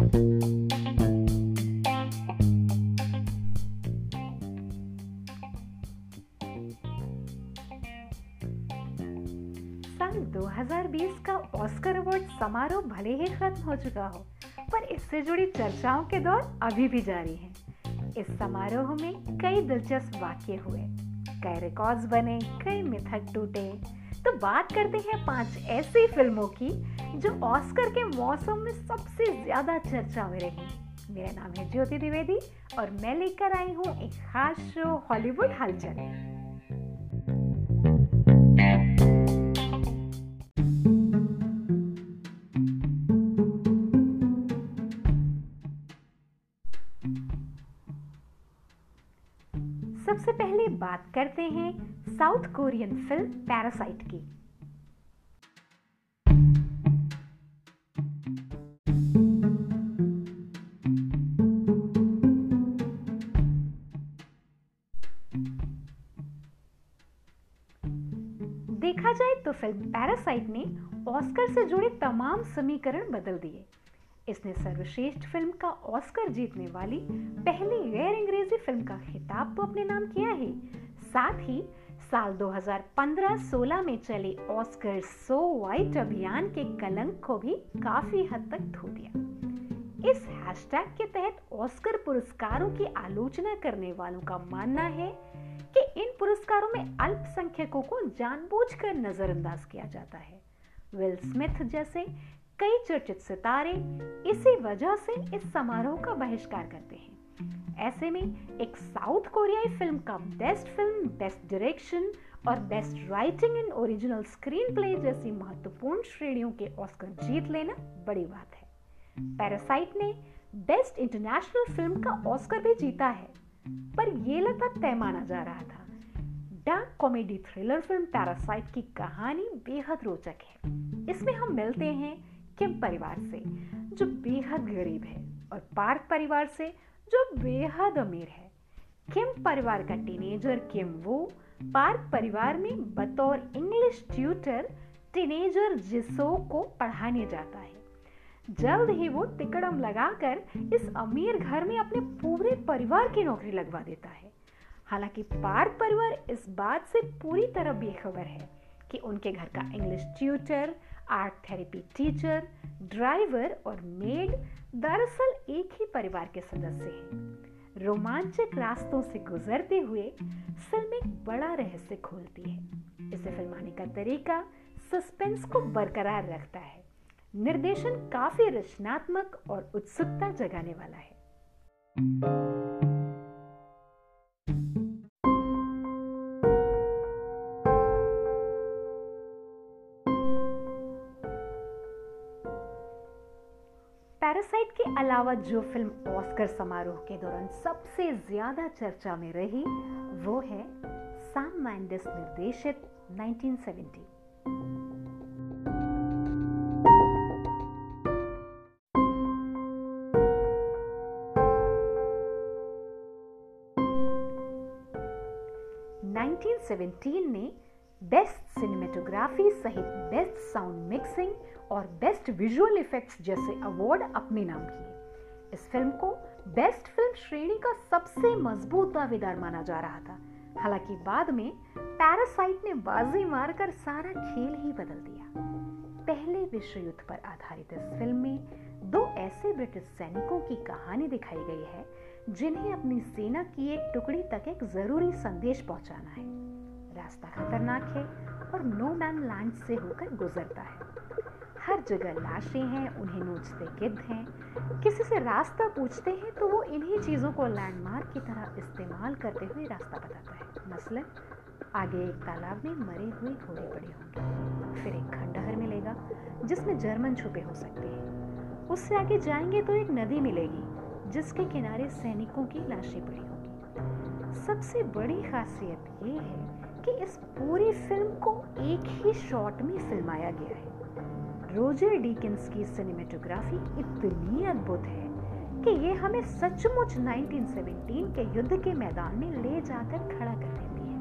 साल 2020 का Oscar award समारोह भले ही खत्म हो चुका हो, पर इससे जुड़ी चर्चाओं के दौर अभी भी जारी है। इस समारोह में कई दिलचस्प वाक्य हुए, कई रिकॉर्ड्स बने, कई मिथक टूटे तो बात करते हैं पाँच ऐसी फ़िल्मों की, जो ऑस्कर के मौसम में सबसे ज़्यादा चर्चा में रही। मेरा नाम है ज्योति द्विवेदी और मैं लेकर आई हूँ एक खास शो, हॉलीवुड हलचल। सबसे पहले बात करते हैं साउथ कोरियन फ़िल्म पैरासाइट की। देखा जाए तो फ़िल्म पैरासाइट ने ऑस्कर से जुड़े तमाम समीकरण बदल दिए। इसने सर्वश्रेष्ठ फ़िल्म का ऑस्कर जीतने वाली पहली गैर अंग्रेज़ी फ़िल्म का खिताब तो अपने नाम किया है। साथ ही साल 2015-16 में चले ऑस्कर सो वाइट अभियान के कलंक को भी काफ़ी हद तक धो दिया। इस हैशटैग के तहत ऑस्कर पुरस्कारों की आलोचना करने वालों का मानना है कि इन पुरस्कारों में अल्पसंख्यकों को जानबूझकर नजरअंदाज किया जाता है। विल स्मिथ जैसे कई चर्चित सितारे इसी वजह से इस समारोह का बहिष्कार करते हैं। ऐसे में एक साउथ कोरियाई फ़िल्म का बेस्ट फ़िल्म, बेस्ट डायरेक्शन और best writing in original screenplay जैसी महत्वपूर्ण श्रेणियों के ऑस्कर जीत लेना बड़ी बात है। पैरासाइट ने बेस्ट इंटरनेशनल फ़िल्म का ऑस्कर भी जीता है, पर यह लगभग तय माना जा रहा था। Dark comedy thriller film Parasite की कहानी बेहद रोचक है। इसमें हम मिलते हैं किम परिवार से, जो बेहद गरीब है और पार्क परिवार से जो बेहद अमीर है। किम परिवार का टीनेजर किम वो, पार्क परिवार में बतौर इंग्लिश ट्यूटर टीनेजर जिसो को पढ़ाने जाता है। जल्द ही वो तिकड़म लगाकर इस अमीर घर में अपने पूरे परिवार की नौकरी लगवा देता है। हालाँकि पार्क परिवार इस बात से पूरी तरह बेखबर है कि उनके घर का English tutor art therapy teacher driver और मेड दरअसल एक ही परिवार के सदस्य हैं। रोमांचक रास्तों से गुजरते हुए फ़िल्म एक बड़ा रहस्य खोलती है। इसे फिल्माने का तरीका सस्पेंस को बरकरार रखता है। निर्देशन काफ़ी रचनात्मक और उत्सुकता जगाने वाला है। अलावा जो फ़िल्म ऑस्कर समारोह के दौरान सबसे ज़्यादा चर्चा में रही, वो है सैम मैंडिस निर्देशित 1970 1917 ने बेस्ट सिनेमेटोग्राफी सहित बेस्ट साउंड मिक्सिंग और बेस्ट विजुअल इफेक्ट्स जैसे अवार्ड अपने नाम किए। इस फ़िल्म को बेस्ट फ़िल्म श्रेणी का सबसे मज़बूत दावेदार माना जा रहा था। हालाँकि बाद में पैरासाइट ने बाजी मारकर सारा खेल ही बदल दिया। पहले विश्व युद्ध पर आधारित इस फ़िल्म में दो ऐसे ब्रिटिश सैनिकों की कहानी दिखाई गई है, जिन्हें अपनी सेना की एक टुकड़ी तक एक ज़रूरी संदेश पहुंचाना है। रास्ता खतरनाक है और नो मैन लैंड से होकर गुजरता है। हर जगह लाशें हैं, उन्हें नोचते गिद्ध हैं। किसी से रास्ता पूछते हैं तो वो इन्हीं चीज़ों को लैंडमार्क की तरह इस्तेमाल करते हुए रास्ता बताता है। मसलन, आगे एक तालाब में मरे हुए घोड़े पड़े होंगे। फिर एक खंडहर मिलेगा, जिसमें जर्मन छुपे हो सकते हैं। उससे आगे जाएँगे तो एक नदी मिलेगी, जिसके किनारे सैनिकों की लाशें पड़ी होंगी। सबसे बड़ी खासियत ये है कि इस पूरी फ़िल्म को एक ही शॉट में फिल्माया गया है। रोजर डीकिंस की सिनेमेटोग्राफी इतनी अद्भुत है कि ये हमें सचमुच 1917 के युद्ध के मैदान में ले जाकर खड़ा कर देती है।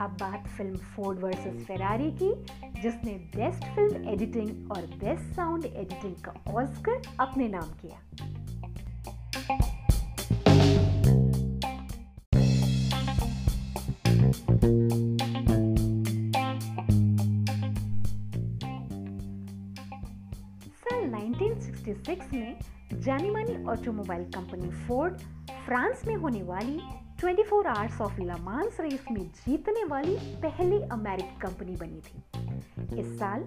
अब बात फ़िल्म फोर्ड वर्सेस फेरारी की, जिसने बेस्ट फ़िल्म एडिटिंग और बेस्ट साउंड एडिटिंग का ऑस्कर अपने नाम किया। 1966 में जानी मानी ऑटोमोबाइल कंपनी फोर्ड फ्रांस में होने वाली 24 आवर्स ऑफ़ लमांस रेस में जीतने वाली पहली अमेरिकी कंपनी बनी थी। इस साल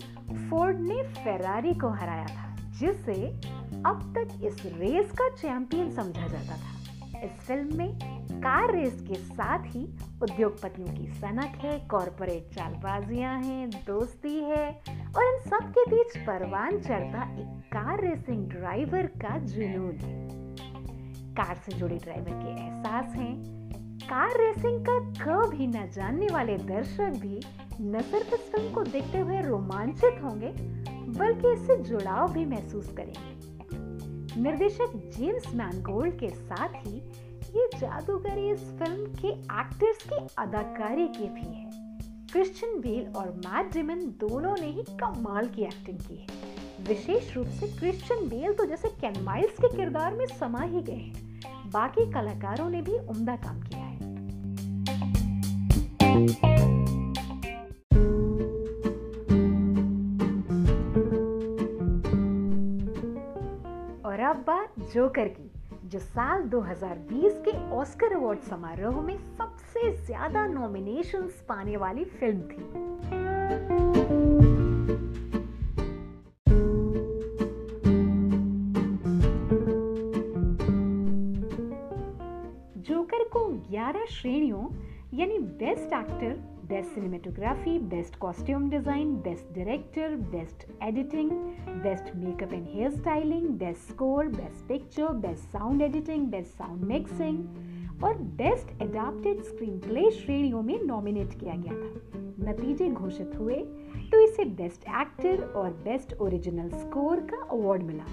फोर्ड ने फेरारी को हराया था, जिसे अब तक इस रेस का चैंपियन समझा जाता था। इस फ़िल्म में कार रेस के साथ ही उद्योगपतियों की सनक है कॉरपोरेट चालबाजियाँ हैं, दोस्ती है और इन सब के बीच परवान चढ़ता एक कार रेसिंग ड्राइवर का जुनून। है कार से जुड़े ड्राइवर के एहसास हैं। कार रेसिंग का क भी न जानने वाले दर्शक भी न सिर्फ़ इस फ़िल्म को देखते हुए रोमांचित होंगे, बल्कि इससे जुड़ाव भी महसूस करेंगे। निर्देशक जेम्स मैनगोल्ड के साथ ही ये जादूगरी इस फ़िल्म के एक्टर्स की अदाकारी की भी है। क्रिश्चियन बेल और मैट डिमन दोनों ने ही कमाल की एक्टिंग की है। विशेष रूप से क्रिश्चियन बेल तो जैसे कैन माइल्स के किरदार में समा ही गए हैं। बाकी कलाकारों ने भी उम्दा काम किया है। और अब बात जोकर की, जो साल 2020 के ऑस्कर अवार्ड समारोह में सबसे ज़्यादा नॉमिनेशंस पाने वाली फ़िल्म थी। जोकर को 11 श्रेणियों, यानी best actor best cinematography best costume design best director best editing best makeup and hair styling best score best picture best sound editing best sound mixing और बेस्ट एडाप्टेड स्क्रीन प्ले श्रेणियों में nominate किया गया था। नतीजे घोषित हुए तो इसे बेस्ट एक्टर और बेस्ट ओरिजिनल स्कोर का अवार्ड मिला।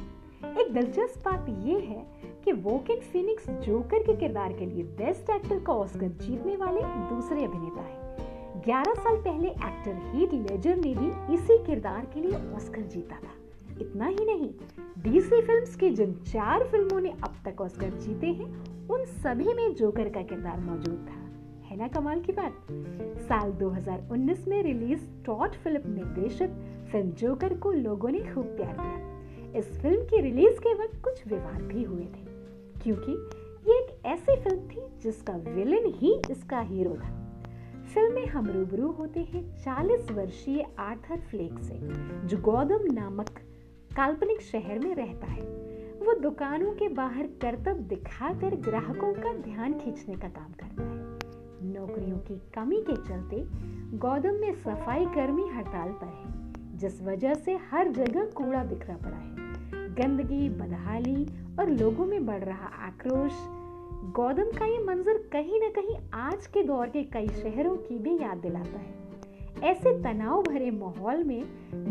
एक दिलचस्प बात यह है कि वोकिन फिनिक्स जोकर के किरदार के लिए बेस्ट एक्टर का ऑस्कर जीतने वाले दूसरे अभिनेता हैं। 11 साल पहले एक्टर हीथ लेजर ने भी इसी किरदार के लिए ऑस्कर जीता था। इतना ही नहीं डीसी फिल्म्स की जिन चार फ़िल्मों ने अब तक ऑस्कर जीते हैं, उन सभी में जोकर का किरदार मौजूद था। है ना कमाल की बात? साल 2019 में रिलीज़ टॉट फिलिप निर्देशित फ़िल्म जोकर को लोगों ने खूब प्यार दिया। इस फ़िल्म की रिलीज़ के वक्त कुछ विवाद भी हुए थे, क्योंकि ये एक ऐसी फ़िल्म थी जिसका विलन ही इसका हीरो था। फ़िल्म में हम रूबरू होते हैं 40 वर्षीय आर्थर फ्लेक से, जो गौतम नामक काल्पनिक शहर में रहता है। वो दुकानों के बाहर करतब दिखाकर ग्राहकों का ध्यान खींचने का काम करता है। नौकरियों की कमी के चलते गौतम में सफ़ाई कर्मी हड़ताल पर है, जिस वजह से हर जगह कूड़ा बिखरा पड़ा है। गंदगी, बदहाली और लोगों में बढ़ रहा आक्रोश। गौतम का ये मंजर कहीं ना कहीं आज के दौर के कई शहरों की भी याद दिलाता है। ऐसे तनाव भरे माहौल में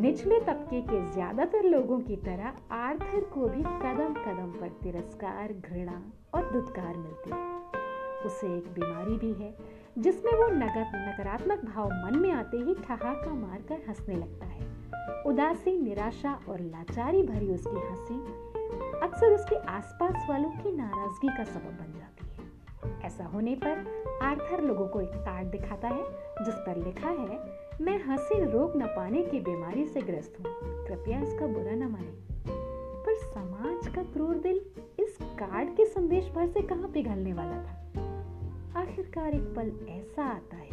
निचले तबके के ज़्यादातर लोगों की तरह आर्थर को भी कदम कदम पर तिरस्कार, घृणा और दुत्कार मिलती है। उसे एक बीमारी भी है, जिसमें वो नकारात्मक भाव मन में आते ही ठहाका मारकर हंसने लगता है। उदासी, निराशा और लाचारी भरी उसकी हँसी अक्सर उसके आसपास वालों की नाराज़गी का सबब बन जाती है। ऐसा होने पर आर्थर लोगों को एक कार्ड दिखाता है, जिस पर लिखा है, मैं हँसी रोक न पाने की बीमारी से ग्रस्त हूँ। कृपया इसका बुरा न माने। पर समाज का क्रूर दिल इस कार्ड के संदेश भर से कहाँ पिघलने वाला था? आखिरकार एक पल ऐसा आता है,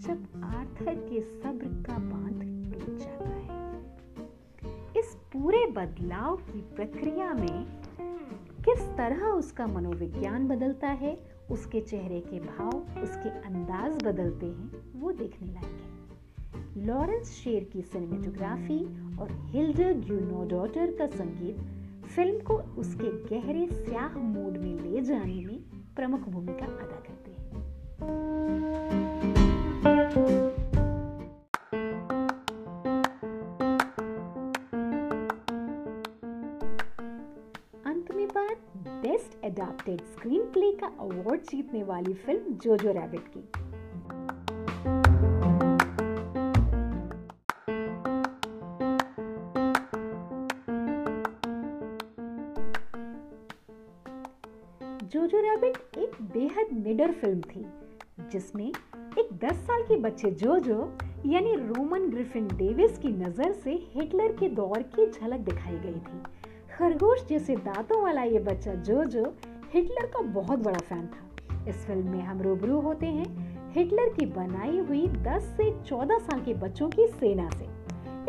जब आर्थर के सब्र का बाँध टूट जाता है। इस पूरे बदलाव की प्रक्रिया में किस तरह उसका मनोविज्ञान बदलता है, उसके चेहरे के भाव, उसके अंदाज बदलते हैं, वो देखने लायक है। लॉरेंस शेर की सिनेमेटोग्राफी और हिल्डर ग्यूनोडॉटर का संगीत फ़िल्म को उसके गहरे स्याह मूड में ले जाने में प्रमुख भूमिका अदा का अवार्ड जीतने वाली फ़िल्म जोजो रैबिट की। जोजो रैबिट एक बेहद निडर फ़िल्म थी, जिसमें एक 10 साल के बच्चे जोजो यानी रोमन ग्रिफिन डेविस की नज़र से हिटलर के दौर की झलक दिखाई गई थी। खरगोश जैसे दांतों वाला ये बच्चा जोजो हिटलर का बहुत बड़ा फ़ैन था। इस फ़िल्म में हम रूबरू होते हैं हिटलर की बनाई हुई 10 से 14 साल के बच्चों की सेना से।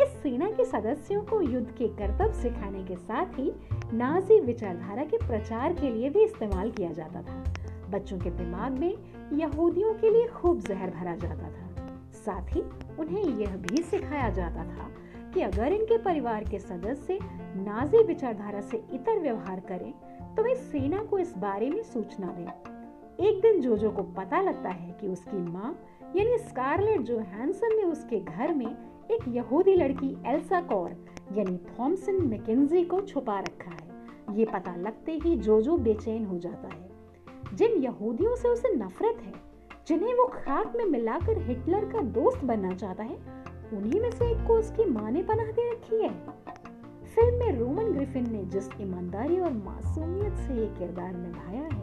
इस सेना के सदस्यों को युद्ध के कर्तव्य सिखाने के साथ ही नाजी विचारधारा के प्रचार के लिए भी इस्तेमाल किया जाता था। बच्चों के दिमाग में यहूदियों के लिए खूब जहर भरा जाता था। साथ ही उन्हें यह भी सिखाया जाता था कि अगर इनके परिवार के सदस्य नाजी विचारधारा से इतर व्यवहार करें तो वे सेना को इस बारे में सूचना दें। एक दिन जोजो को पता लगता है कि उसकी माँ, यानी स्कारलेट जो हैंसन ने उसके घर में एक यहूदी लड़की एल्सा कौर, यानी थॉमसन मैकेंजी को छुपा रखा है। ये पता लगते ही जोजो बेचैन हो जाता है। जिन यहूदियों से उसे नफरत है, जिन्हें वो खाक में मिलाकर हिटलर का दोस्त बनना चाहता है, उन्हीं में से एक को उसकी माँ ने पनाह दे रखी है। फ़िल्म में रोमन ग्रिफिन ने जिस ईमानदारी और मासूमियत से ये किरदार निभाया है,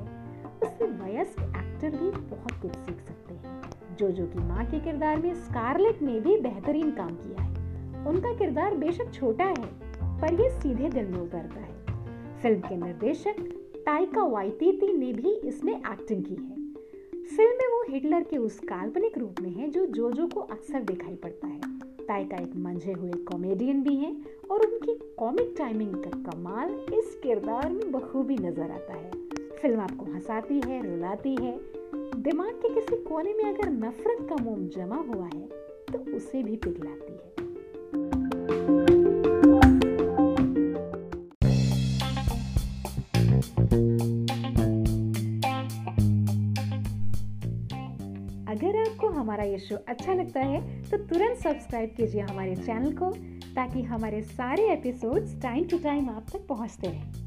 उससे वयस्क एक्टर भी बहुत कुछ सीख सकते हैं। जोजो की माँ के किरदार में स्कारलेट ने भी बेहतरीन काम किया है। उनका किरदार बेशक छोटा है, पर ये सीधे दिल में उतरता है। फ़िल्म के निर्देशक टाइका वाइतीती ने भी इसमें एक्टिंग की है। फ़िल्म में वो हिटलर के उस काल्पनिक रूप में है जो जोजो को अक्सर दिखाई पड़ता है। टाइका एक मंझे हुए कॉमेडियन भी हैं और उनकी कॉमिक टाइमिंग का कमाल इस किरदार में बखूबी नज़र आता है। फ़िल्म आपको हंसाती है, रुलाती है। दिमाग के किसी कोने में अगर नफरत का मोम जमा हुआ है तो उसे भी पिघलाती है। हमारा ये शो अच्छा लगता है तो तुरंत सब्सक्राइब कीजिए हमारे चैनल को, ताकि हमारे सारे एपिसोड्स टाइम टू टाइम आप तक पहुँचते रहें।